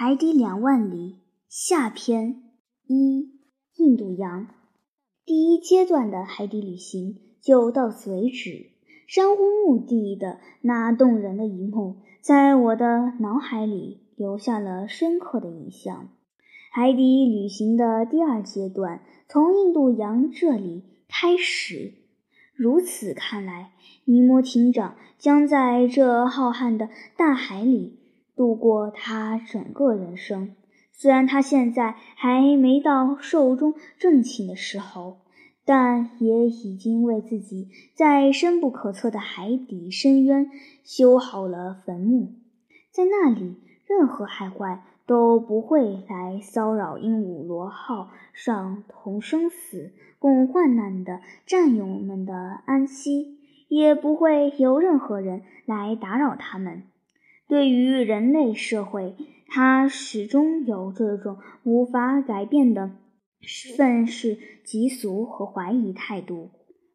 海底两万里下篇一印度洋第一阶段的海底旅行就到此为止。山屋墓地的那动人的一幕，在我的脑海里留下了深刻的印象。海底旅行的第二阶段从印度洋这里开始。如此看来，尼摩艇长将在这浩瀚的大海里度过他整个人生。虽然他现在还没到寿终正寝的时候，但也已经为自己在深不可测的海底深渊修好了坟墓，在那里，任何海怪都不会来骚扰鹦鹉螺号上同生死。共患难的战友们的安息，也不会有任何人来打扰他们。对于人类社会，他始终有这种无法改变的愤世嫉俗和怀疑态度。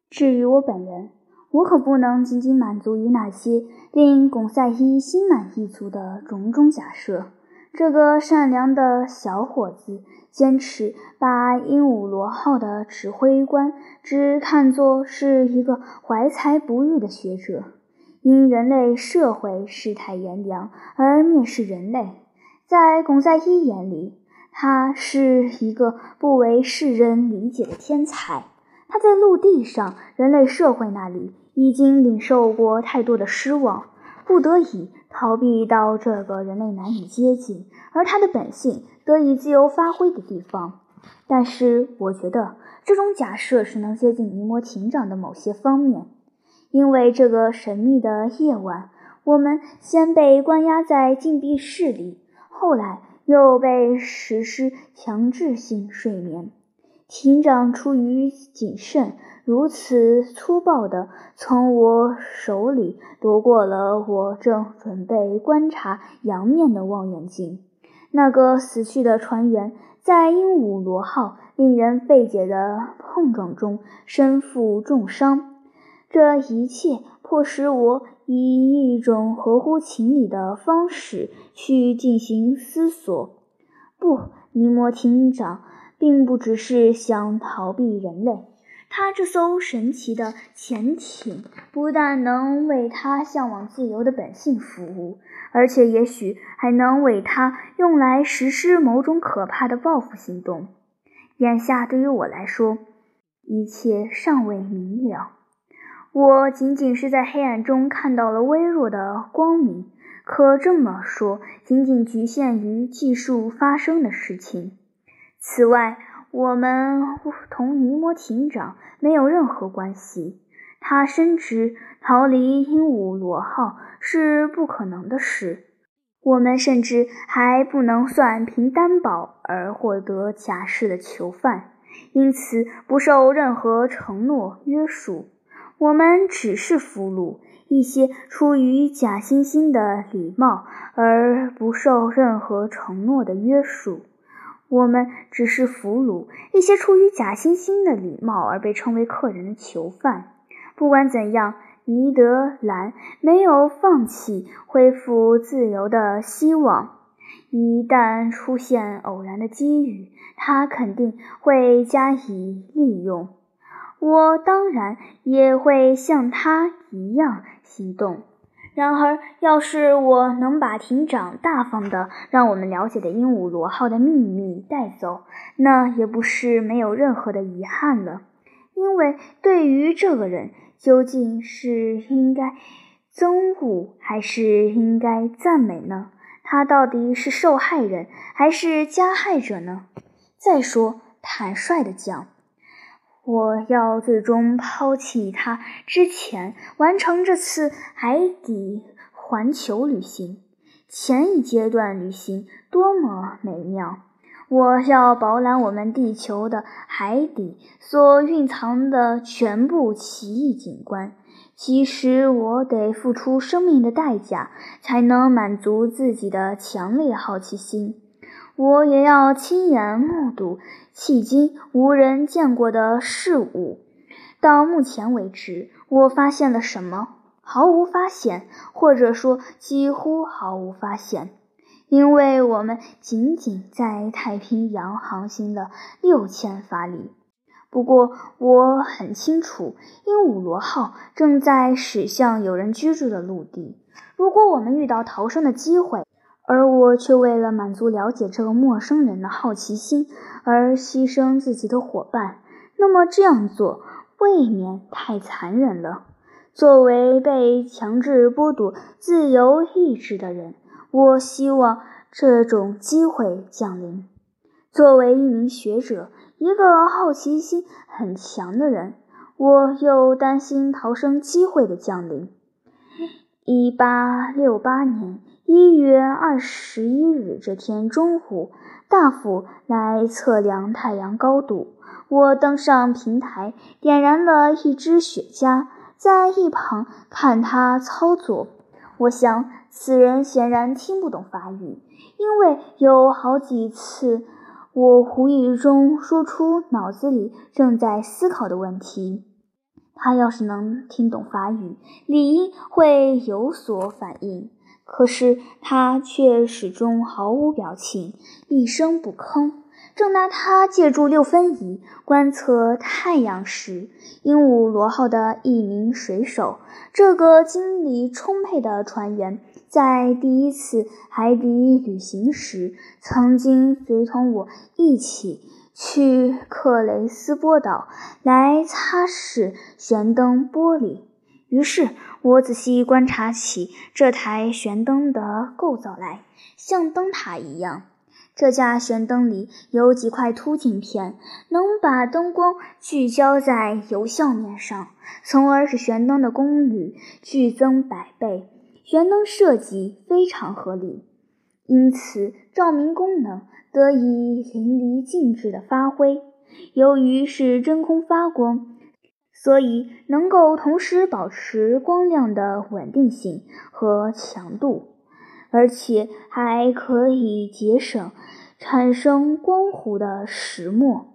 至于我本人，我可不能仅仅满足于那些令巩赛伊心满意足的种种假设。这个善良的小伙子坚持把鹦鹉螺号的指挥官只看作是一个怀才不遇的学者，因人类社会世态炎凉而蔑视人类。在巩赛伊眼里，他是一个不为世人理解的天才。他在陆地上人类社会那里已经领受过太多的失望。不得已逃避到这个人类难以接近，而他的本性得以自由发挥的地方。但是，我觉得这种假设是能接近尼摩艇长的某些方面，因为这个神秘的夜晚，我们先被关押在禁闭室里，后来又被实施强制性睡眠。庭长出于谨慎。如此粗暴地从我手里夺过了我正准备观察洋面的望远镜。那个死去的船员在鹦鹉螺号令人费解的碰撞中身负重伤。这一切迫使我以一种合乎情理的方式去进行思索。不，尼摩艇长并不只是想逃避人类。他这艘神奇的潜艇不但能为他向往自由的本性服务，而且也许还能为他用来实施某种可怕的报复行动。眼下对于我来说，一切尚未明了。我仅仅是在黑暗中看到了微弱的光明，可这么说仅仅局限于技术发生的事情。此外，我们同尼摩艇长没有任何关系。他深知逃离鹦鹉螺号是不可能的事。我们甚至还不能算凭担保而获得假释的囚犯，因此不受任何承诺约束。我们只是俘虏，一些出于假惺惺的礼貌而不受任何承诺的约束。我们只是俘虏，一些出于假惺惺的礼貌而被称为客人的囚犯。不管怎样，尼德兰没有放弃恢复自由的希望。一旦出现偶然的机遇，他肯定会加以利用。我当然也会像他一样行动。然而，要是我能把艇长大方的让我们了解的鹦鹉螺号的秘密带走，那也不是没有任何的遗憾了。因为对于这个人，究竟是应该憎恶还是应该赞美呢？他到底是受害人还是加害者呢？再说，坦率的讲。我要最终抛弃他之前完成这次海底环球旅行。前一阶段旅行多么美妙！我要饱览我们地球的海底所蕴藏的全部奇异景观，其实我得付出生命的代价才能满足自己的强烈好奇心。我也要亲眼目睹迄今无人见过的事物。到目前为止，我发现了什么？毫无发现，或者说几乎毫无发现。因为我们仅仅在太平洋航行了六千法里。不过我很清楚，鹦鹉螺号正在驶向有人居住的陆地。如果我们遇到逃生的机会，而我却为了满足了解这个陌生人的好奇心而牺牲自己的伙伴，那么这样做未免太残忍了。作为被强制剥夺自由意志的人，我希望这种机会降临。作为一名学者，一个好奇心很强的人，我又担心逃生机会的降临。一八六八年一月二十一日这天中午，大夫来测量太阳高度。我登上平台，点燃了一支雪茄，在一旁看他操作。我想，此人显然听不懂法语，因为有好几次我无意中说出脑子里正在思考的问题。他要是能听懂法语，理应会有所反应。可是他却始终毫无表情，一声不吭。正当他借助六分仪观测太阳时，鹦鹉螺号的一名水手，这个精力充沛的船员，在第一次海底旅行时，曾经随同我一起。去克雷斯波岛来擦拭悬灯玻璃。于是我仔细观察起这台悬灯的构造来，像灯塔一样。这架悬灯里有几块凸镜片，能把灯光聚焦在油效面上，从而使悬灯的功率剧增百倍。悬灯设计非常合理，因此照明功能。得以淋漓尽致的发挥。由于是真空发光，所以能够同时保持光亮的稳定性和强度，而且还可以节省产生光弧的石墨。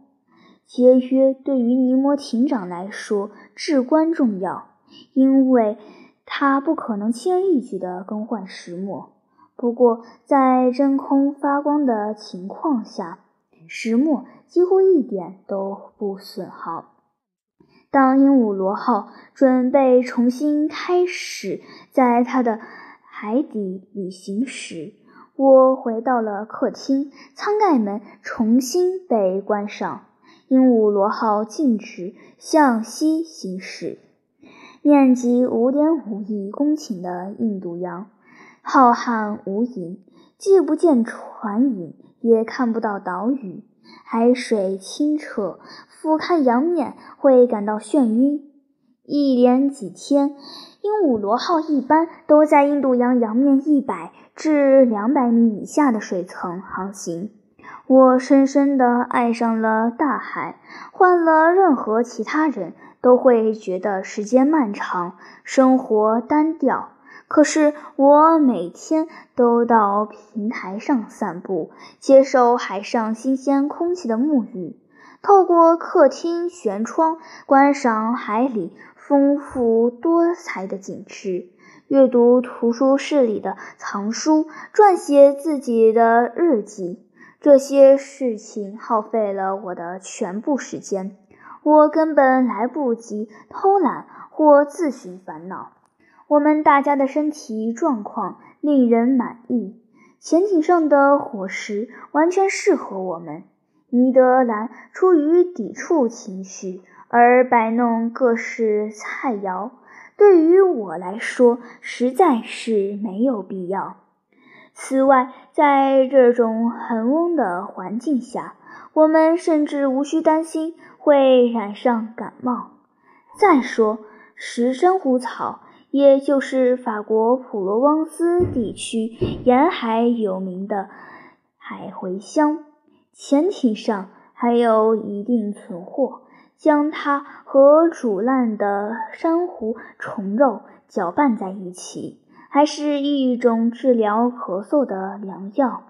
节约对于尼摩艇长来说至关重要，因为他不可能轻而易举地更换石墨。不过，在真空发光的情况下，石墨几乎一点都不损耗。当鹦鹉螺号准备重新开始在它的海底旅行时，我回到了客厅，舱盖门重新被关上，鹦鹉螺号径直向西行驶。面积五点五亿公顷的印度洋。浩瀚无垠，既不见船影，也看不到岛屿。海水清澈，俯瞰洋面会感到眩晕。一连几天，鹦鹉螺号一般都在印度洋洋面一百至两百米以下的水层航行。我深深地爱上了大海，换了任何其他人都会觉得时间漫长，生活单调。可是我每天都到平台上散步，接受海上新鲜空气的沐浴，透过客厅舷窗观赏海里丰富多彩的景致，阅读图书室里的藏书，撰写自己的日记。这些事情耗费了我的全部时间，我根本来不及偷懒或自寻烦恼。我们大家的身体状况令人满意，潜艇上的伙食完全适合我们。尼德兰出于抵触情绪而摆弄各式菜肴，对于我来说实在是没有必要。此外，在这种恒温的环境下，我们甚至无需担心会染上感冒。再说，石珊瑚草。也就是法国普罗旺斯地区沿海有名的海茴香，潜艇上还有一定存货。将它和煮烂的珊瑚虫肉搅拌在一起，还是一种治疗咳嗽的良药。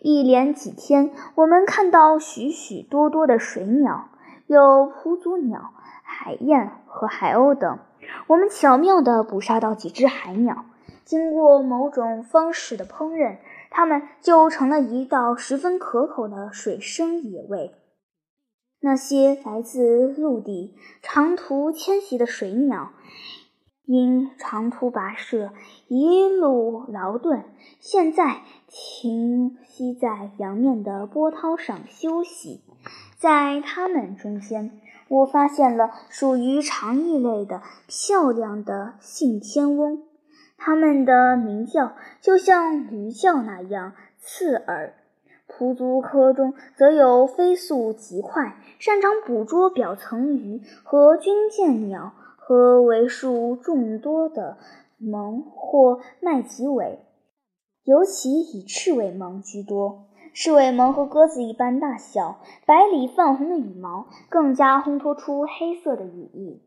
一连几天，我们看到许许多多的水鸟，有蒲足鸟、海燕和海鸥等。我们巧妙地捕杀到几只海鸟，经过某种方式的烹饪，它们就成了一道十分可口的水生野味。那些来自陆地长途迁徙的水鸟，因长途跋涉，一路劳顿，现在停息在阳面的波涛上休息。在它们中间，我发现了属于长翼类的漂亮的信天翁，它们的鸣叫就像驴叫那样刺耳。蒲足科中则有飞速极快、擅长捕捉表层鱼和军舰鸟和为数众多的鸻或麦吉尾，尤其以赤尾鸻居多。赤尾鸻和鸽子一般大小，白里泛红的羽毛更加烘托出黑色的羽翼。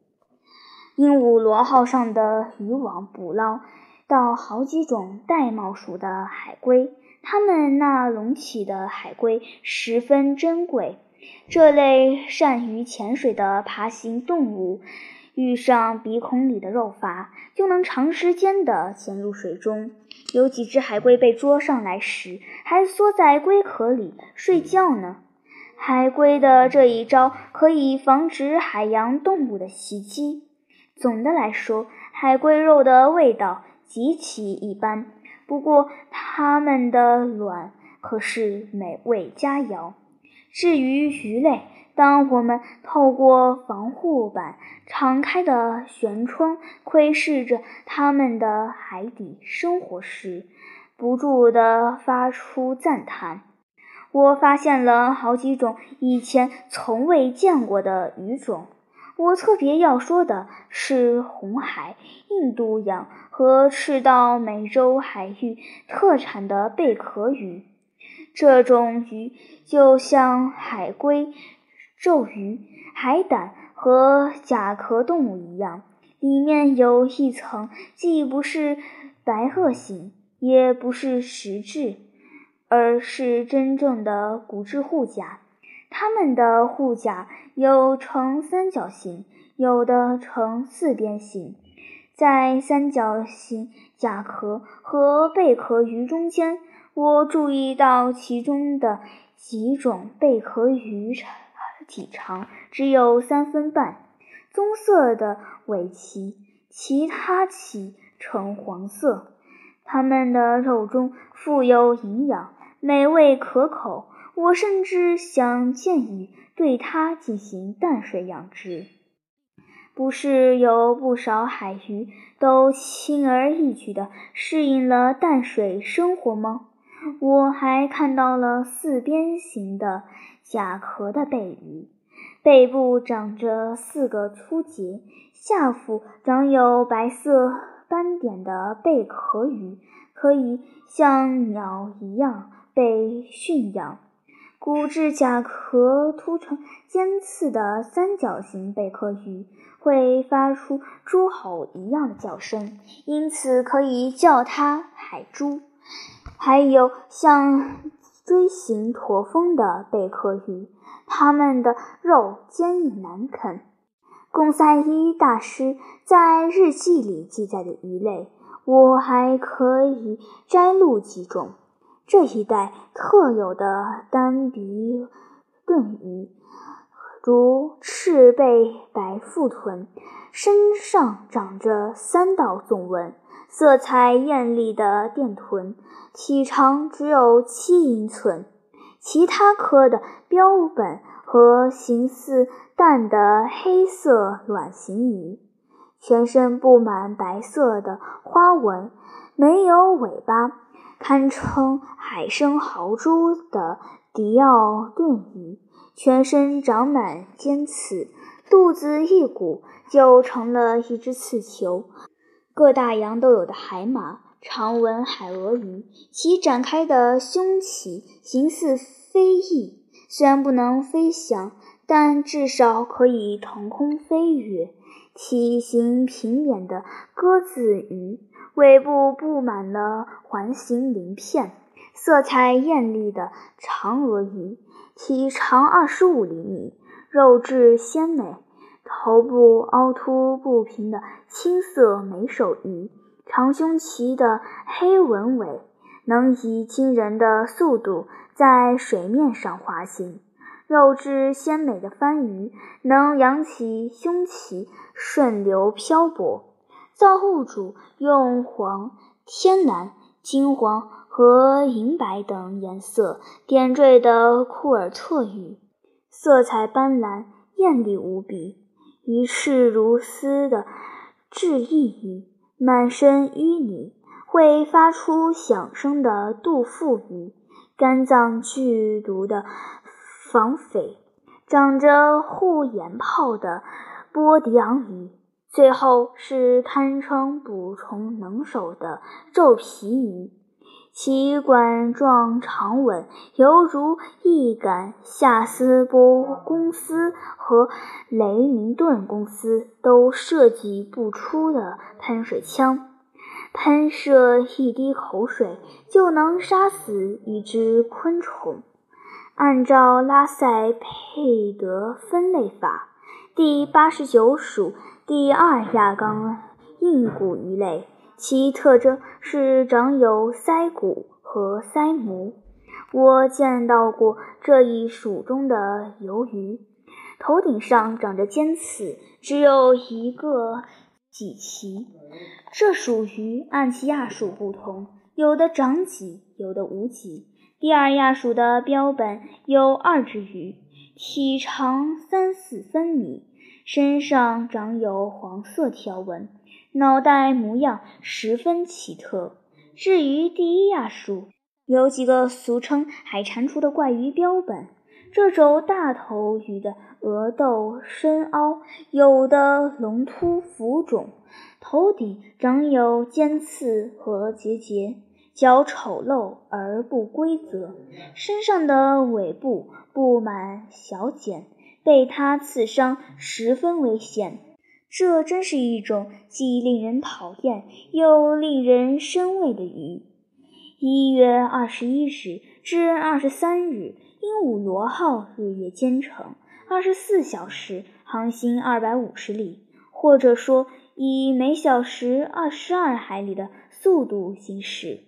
鹦鹉螺号上的渔网捕捞到好几种玳瑁属的海龟。它们那隆起的海龟十分珍贵。这类善于潜水的爬行动物，遇上鼻孔里的肉阀，就能长时间地潜入水中。有几只海龟被捉上来时，还缩在龟壳里睡觉呢。海龟的这一招可以防止海洋动物的袭击。总的来说，海龟肉的味道极其一般。不过，它们的卵可是美味佳肴。至于鱼类，当我们透过防护板敞开的舷窗窥视着它们的海底生活时，不住地发出赞叹。我发现了好几种以前从未见过的鱼种。我特别要说的是红海、印度洋和赤道美洲海域特产的贝壳鱼。这种鱼就像海龟、咒鱼、海胆和甲壳动物一样，里面有一层既不是白垩形，也不是石质，而是真正的骨质护甲。它们的护甲有呈三角形，有的呈四边形。在三角形甲壳和贝壳鱼中间，我注意到其中的几种贝壳鱼产体长只有三分半，棕色的尾鳍，其他鳍呈黄色。它们的肉中富有营养，美味可口。我甚至想建议对它进行淡水养殖。不是有不少海鱼都轻而易举地适应了淡水生活吗？我还看到了四边形的甲壳的贝鱼，背部长着四个粗节，下腹长有白色斑点的贝壳鱼，可以像鸟一样被驯养。骨质甲壳凸成尖刺的三角形贝壳鱼会发出猪吼一样的叫声，因此可以叫它海猪。还有像锥形驼峰的贝壳鱼，它们的肉坚硬难啃。贡赛伊大师在日记里记载的鱼类，我还可以摘录几种。这一带特有的单鼻盾鱼，如赤背白腹豚，身上长着三道纵纹，色彩艳丽的电豚，体长只有七英寸。其他科的标本和形似蛋的黑色卵形鱼，全身布满白色的花纹，没有尾巴。堪称海生豪猪的迪奥顿鱼，全身长满尖刺，肚子一鼓就成了一只刺球。各大洋都有的海马、长吻海鳄鱼，其展开的胸鳍形似飞翼，虽然不能飞翔，但至少可以腾空飞跃。体型平扁的鸽子鱼。尾部布满了环形鳞片，色彩艳丽的长额鱼，体长二十五厘米，肉质鲜美。头部凹凸不平的青色美手鱼，长胸鳍的黑纹尾，能以惊人的速度在水面上滑行；肉质鲜美的番鱼能扬起胸鳍，顺流漂泊。造物主用黄、天蓝、金黄和银白等颜色点缀的库尔特鱼，色彩斑斓，艳丽无比；鱼翅如丝的雉翼鱼，满身淤泥。会发出响声的杜甫鱼，肝脏剧毒的防匪，长着护眼泡的波迪昂鱼，最后是堪称捕虫能手的皱皮鱼，其管状长吻，犹如一杆夏斯波公司和雷明顿公司都设计不出的喷水枪。喷射一滴口水就能杀死一只昆虫。按照拉塞佩德分类法，第八十九属第二亚纲硬骨鱼类，其特征是长有鳃骨和鳃膜。我见到过这一属中的鱿鱼，头顶上长着尖刺，只有一个。脊鳍，这属于按其亚属不同，有的长脊，有的无脊。第二亚属的标本有二只鱼，体长三四分米，身上长有黄色条纹，脑袋模样十分奇特。至于第一亚属，有几个俗称海蟾蜍的怪鱼标本。这种大头鱼的额窦深凹，有的龙突浮肿，头顶长有尖刺和结节，脚丑陋而不规则，身上的尾部布满小茧，被它刺伤十分危险。这真是一种既令人讨厌又令人生畏的鱼。一月二十一日至二十三日。鹦鹉螺号日夜兼程，二十四小时航行二百五十里，或者说以每小时二十二海里的速度行驶。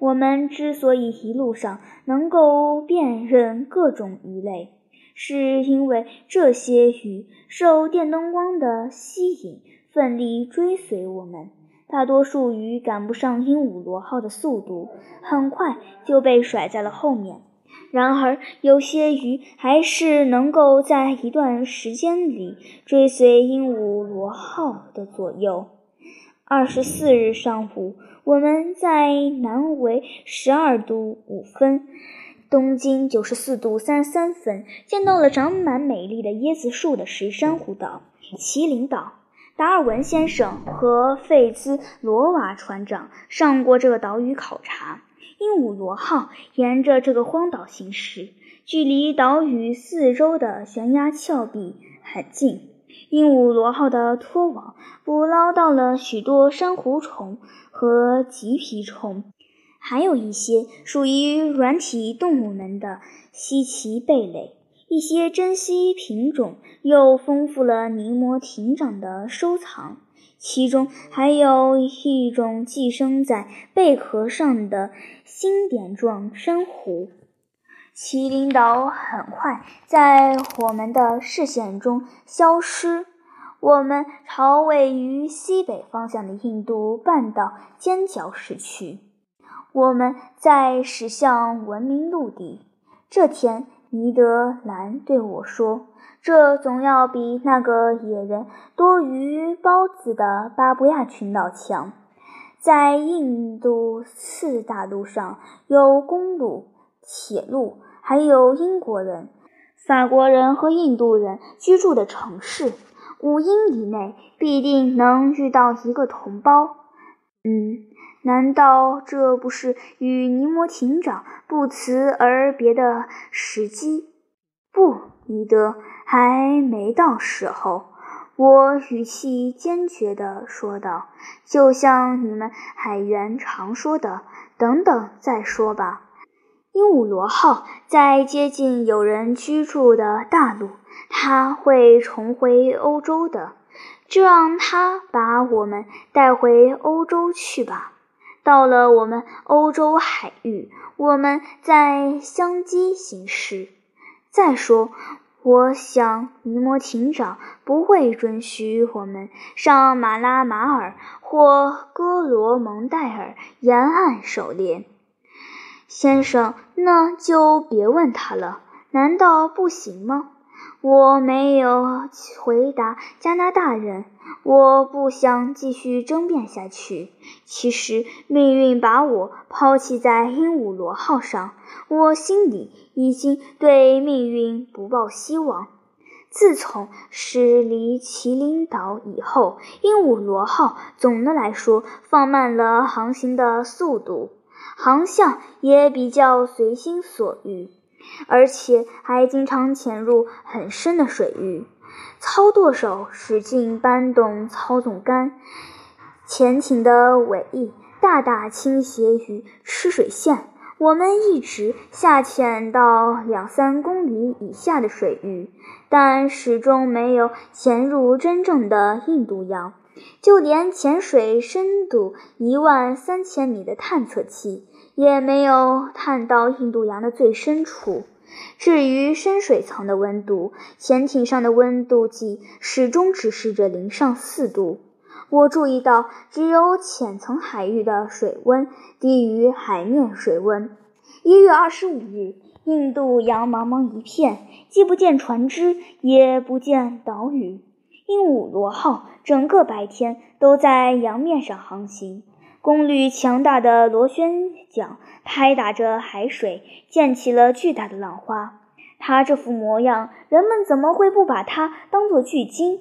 我们之所以一路上能够辨认各种鱼类，是因为这些鱼受电灯光的吸引，奋力追随我们。大多数鱼赶不上鹦鹉螺号的速度，很快就被甩在了后面。然而，有些鱼还是能够在一段时间里追随鹦鹉螺号的左右。二十四日上午，我们在南纬十二度五分、东经九十四度三十三分见到了长满美丽的椰子树的石珊瑚岛——麒麟岛。达尔文先生和费兹罗瓦船长上过这个岛屿考察。鹦鹉螺号沿着这个荒岛行驶，距离岛屿四周的悬崖峭壁很近。鹦鹉螺号的拖网捕捞到了许多珊瑚虫和棘皮虫，还有一些属于软体动物们的稀奇贝类。一些珍稀品种又丰富了尼摩艇长的收藏。其中还有一种寄生在贝壳上的星点状珊瑚。麒麟岛很快在我们的视线中消失。我们朝位于西北方向的印度半岛尖角驶去。我们在驶向文明陆地。这天，尼德兰对我说。这总要比那个野人多于包子的巴布亚群岛强。在印度次大陆上有公路、铁路，还有英国人、法国人和印度人居住的城市。五英里内必定能遇到一个同胞。嗯，难道这不是与尼摩艇长不辞而别的时机？不，尼德。还没到时候，我语气坚决地说道，就像你们海员常说的：“等等再说吧。”鹦鹉螺号在接近有人居住的大陆，它会重回欧洲的，就让它把我们带回欧洲去吧。到了我们欧洲海域，我们在相机行事。再说，我想尼摩艇长不会准许我们上马拉马尔或哥罗蒙代尔沿岸狩猎。先生，那就别问他了。难道不行吗？我没有回答加拿大人。我不想继续争辩下去。其实，命运把我抛弃在鹦鹉螺号上，我心里已经对命运不抱希望。自从驶离麒麟岛以后，鹦鹉螺号总的来说放慢了航行的速度。航向也比较随心所欲，而且还经常潜入很深的水域。操舵手使劲扳动操纵杆，潜艇的尾翼大大倾斜于吃水线。我们一直下潜到两三公里以下的水域，但始终没有潜入真正的印度洋。就连潜水深度一万三千米的探测器也没有探到印度洋的最深处。至于深水层的温度，潜艇上的温度计始终指示着零上四度。我注意到，只有浅层海域的水温低于海面水温。一月二十五日，印度洋茫茫一片，既不见船只，也不见岛屿。鹦鹉螺号整个白天都在洋面上航行，功率强大的螺旋桨拍打着海水，溅起了巨大的浪花。它这副模样，人们怎么会不把它当作巨鲸？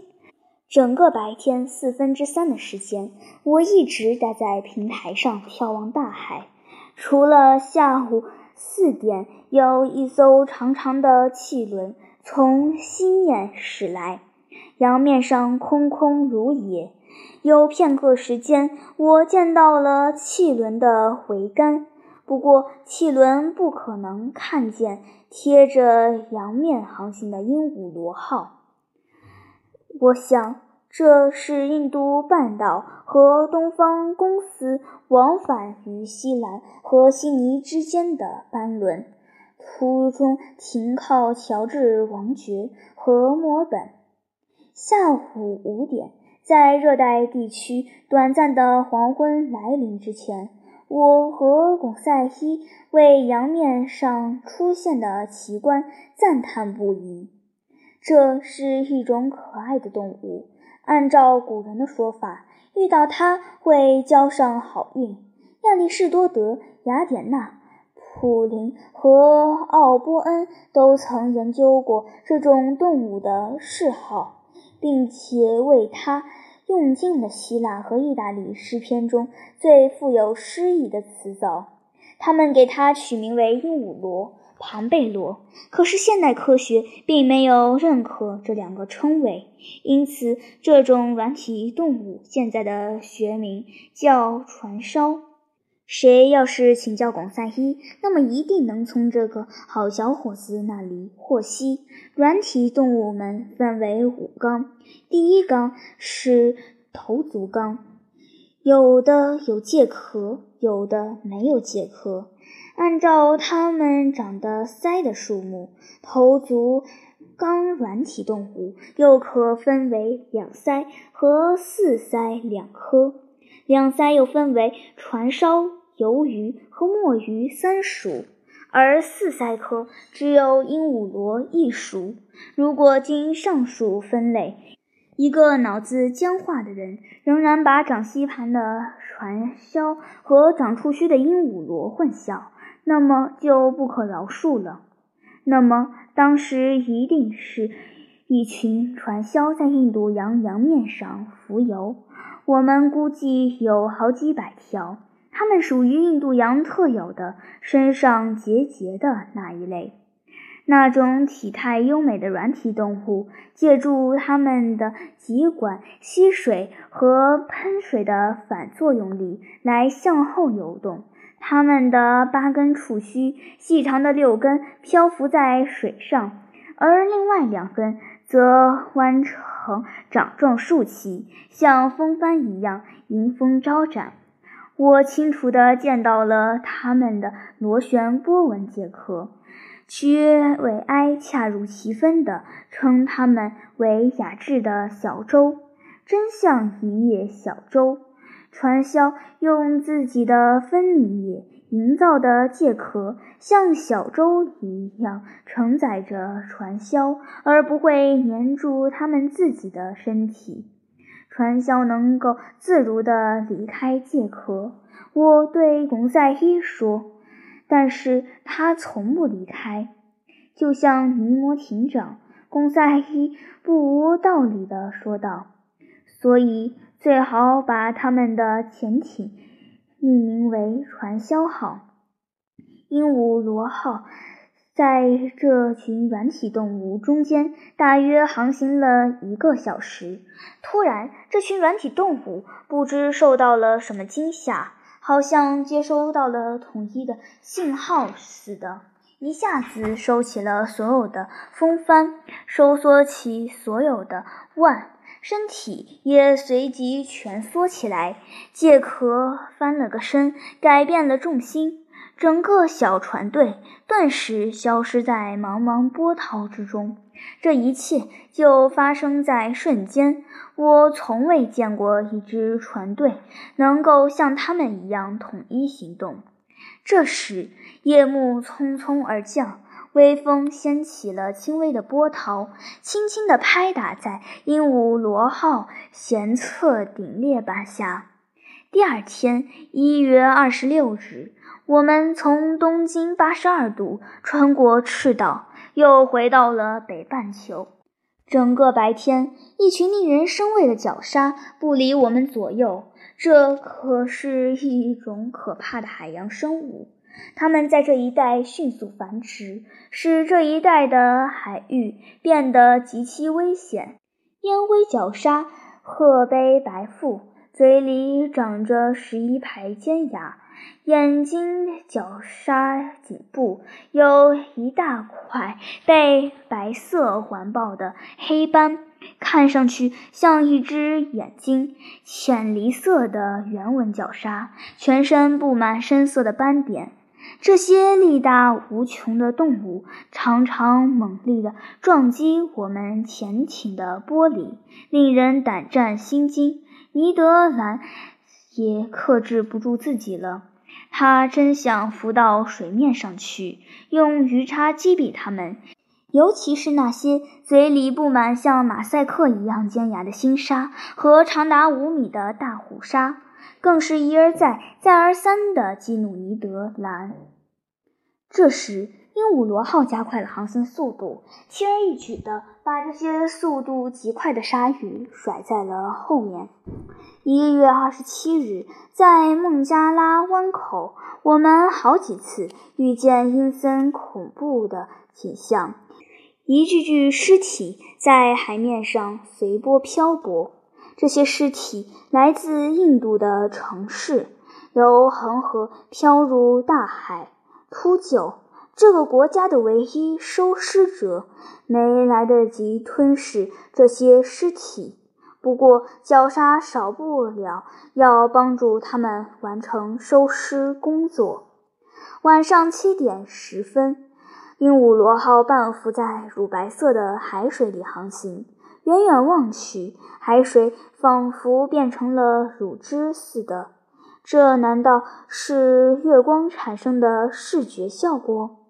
整个白天四分之三的时间，我一直待在平台上眺望大海，除了下午四点有一艘长长的汽轮从西面驶来。洋面上空空如也，有片刻时间，我见到了汽轮的桅杆。不过，汽轮不可能看见贴着洋面航行的鹦鹉螺号。我想，这是印度半岛和东方公司往返于西兰和悉尼之间的班轮，途中停靠乔治王爵和墨尔本。下午五点，在热带地区短暂的黄昏来临之前，我和巩赛伊为洋面上出现的奇观赞叹不已。这是一种可爱的动物，按照古人的说法，遇到它会交上好运。亚里士多德、雅典娜、普林和奥波恩都曾研究过这种动物的嗜好。并且为他用尽了希腊和意大利诗篇中最富有诗意的词藻，他们给它取名为鹦鹉螺、庞贝螺。可是现代科学并没有认可这两个称谓，因此这种软体动物现在的学名叫船烧。谁要是请教广赛一，那么一定能从这个好小伙子那里获悉。软体动物们分为五纲，第一纲是头足纲，有的有介壳，有的没有介壳。按照它们长的鳃的数目，头足纲软体动物又可分为两鳃和四鳃两科。两鳃又分为船烧。鱿鱼和墨鱼三属，而四鳃科只有鹦鹉螺一属。如果经上述分类，一个脑子僵化的人仍然把长吸盘的传销和长触须的鹦鹉螺混淆，那么就不可饶恕了。那么当时一定是一群传销在印度洋洋面上浮游，我们估计有好几百条。它们属于印度洋特有的身上结节的那一类，那种体态优美的软体动物，借助它们的脊管吸水和喷水的反作用力来向后游动。它们的八根触须，细长的六根漂浮在水上，而另外两根则弯成掌状竖起，像风帆一样迎风招展。我清楚地见到了它们的螺旋波纹介壳。屈维埃恰如其分地称它们为雅致的小舟，真像一叶小舟。传销用自己的分泌液营造的介壳，像小舟一样承载着传销，而不会粘住它们自己的身体。传销能够自如地离开介壳。我对巩赛伊说。但是他从不离开，就像尼摩艇长。贡赛伊不无道理地说道：“所以最好把他们的潜艇命名为‘传销号’。”鹦鹉螺号在这群软体动物中间大约航行了一个小时。突然，这群软体动物不知受到了什么惊吓。好像接收到了统一的信号似的，一下子收起了所有的风帆，收缩起所有的腕，身体也随即蜷缩起来，借壳翻了个身，改变了重心。整个小船队顿时消失在茫茫波涛之中。这一切就发生在瞬间。我从未见过一支船队能够像他们一样统一行动。这时，夜幕匆匆而降，微风掀起了轻微的波涛，轻轻地拍打在鹦鹉螺号舷侧顶裂板下。第二天，一月二十六日。我们从东经八十二度穿过赤道，又回到了北半球。整个白天，一群令人生畏的绞杀不离我们左右。这可是一种可怕的海洋生物，它们在这一带迅速繁殖，使这一带的海域变得极其危险。烟灰绞杀褐背白腹，嘴里长着十一排尖牙。眼睛角鲨颈部有一大块被白色环抱的黑斑，看上去像一只眼睛。浅梨色的圆纹角鲨，全身布满深色的斑点。这些力大无穷的动物常常猛烈地撞击我们潜艇的玻璃，令人胆战心惊。尼德兰也克制不住自己了。他真想浮到水面上去，用鱼叉击毙他们，尤其是那些嘴里布满像马赛克一样尖牙的星鲨和长达五米的大虎鲨，更是一而再、再而三地激怒尼德兰。这时，鹦鹉螺号加快了航行速度，轻而易举地把这些速度极快的鲨鱼甩在了后面。一月二十七日，在孟加拉湾口，我们好几次遇见阴森恐怖的景象：一具具尸体在海面上随波漂泊。这些尸体来自印度的城市，由恒河漂入大海，秃鹫。这个国家的唯一收尸者没来得及吞噬这些尸体，不过绞杀少不了要帮助他们完成收尸工作。晚上七点十分，鹦鹉螺号半浮在乳白色的海水里航行，远远望去，海水仿佛变成了乳汁似的。这难道是月光产生的视觉效果？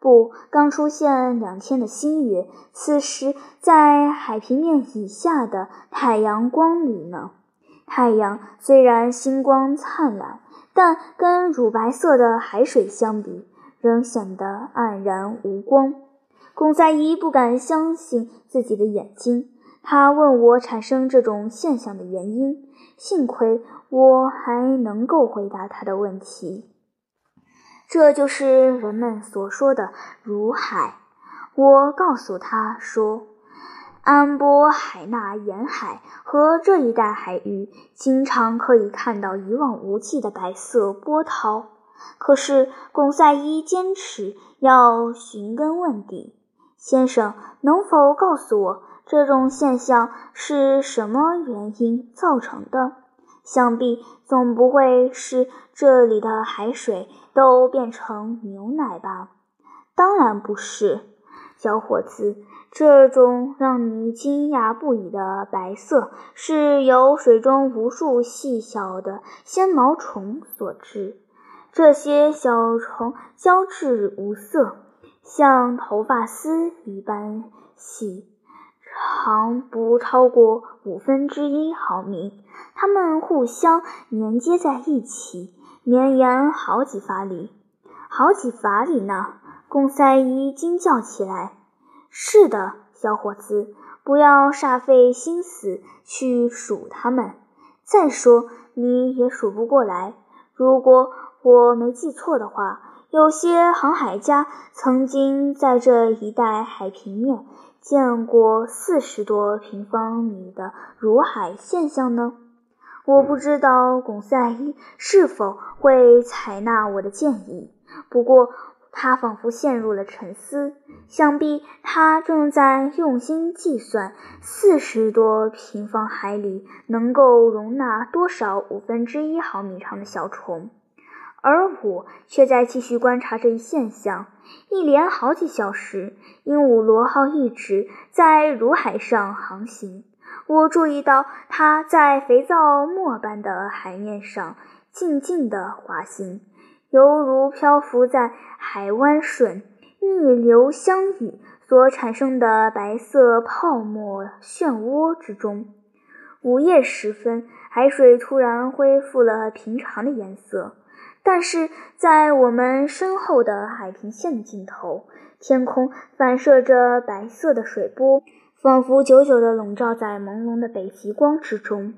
不，刚出现两天的新月，此时在海平面以下的太阳光里呢。太阳虽然星光灿烂，但跟乳白色的海水相比，仍显得黯然无光。龚赛伊不敢相信自己的眼睛，他问我产生这种现象的原因。幸亏我还能够回答他的问题。这就是人们所说的“如海”。我告诉他说，安波海纳沿海和这一带海域经常可以看到一望无际的白色波涛。可是贡赛伊坚持要寻根问底。先生，能否告诉我这种现象是什么原因造成的？想必总不会是这里的海水都变成牛奶吧？当然不是，小伙子。这种让你惊讶不已的白色，是由水中无数细小的纤毛虫所致。这些小虫胶质无色，像头发丝一般细，长不超过五分之一毫米。它们互相连接在一起，绵延好几法里。好几法里呢？贡赛伊惊叫起来。是的，小伙子，不要煞费心思去数它们。再说，你也数不过来。如果我没记错的话，有些航海家曾经在这一带海平面见过四十多平方米的如海现象呢。我不知道巩赛伊是否会采纳我的建议，不过。他仿佛陷入了沉思，想必他正在用心计算四十多平方海里能够容纳多少五分之一毫米长的小虫，而我却在继续观察这一现象。一连好几小时，鹦鹉螺号一直在如海上航行。我注意到它在肥皂沫般的海面上静静地滑行。犹如漂浮在海湾顺逆流相遇所产生的白色泡沫漩涡之中。午夜时分，海水突然恢复了平常的颜色，但是在我们身后的海平线的尽头，天空反射着白色的水波，仿佛久久地笼罩在朦胧的北极光之中。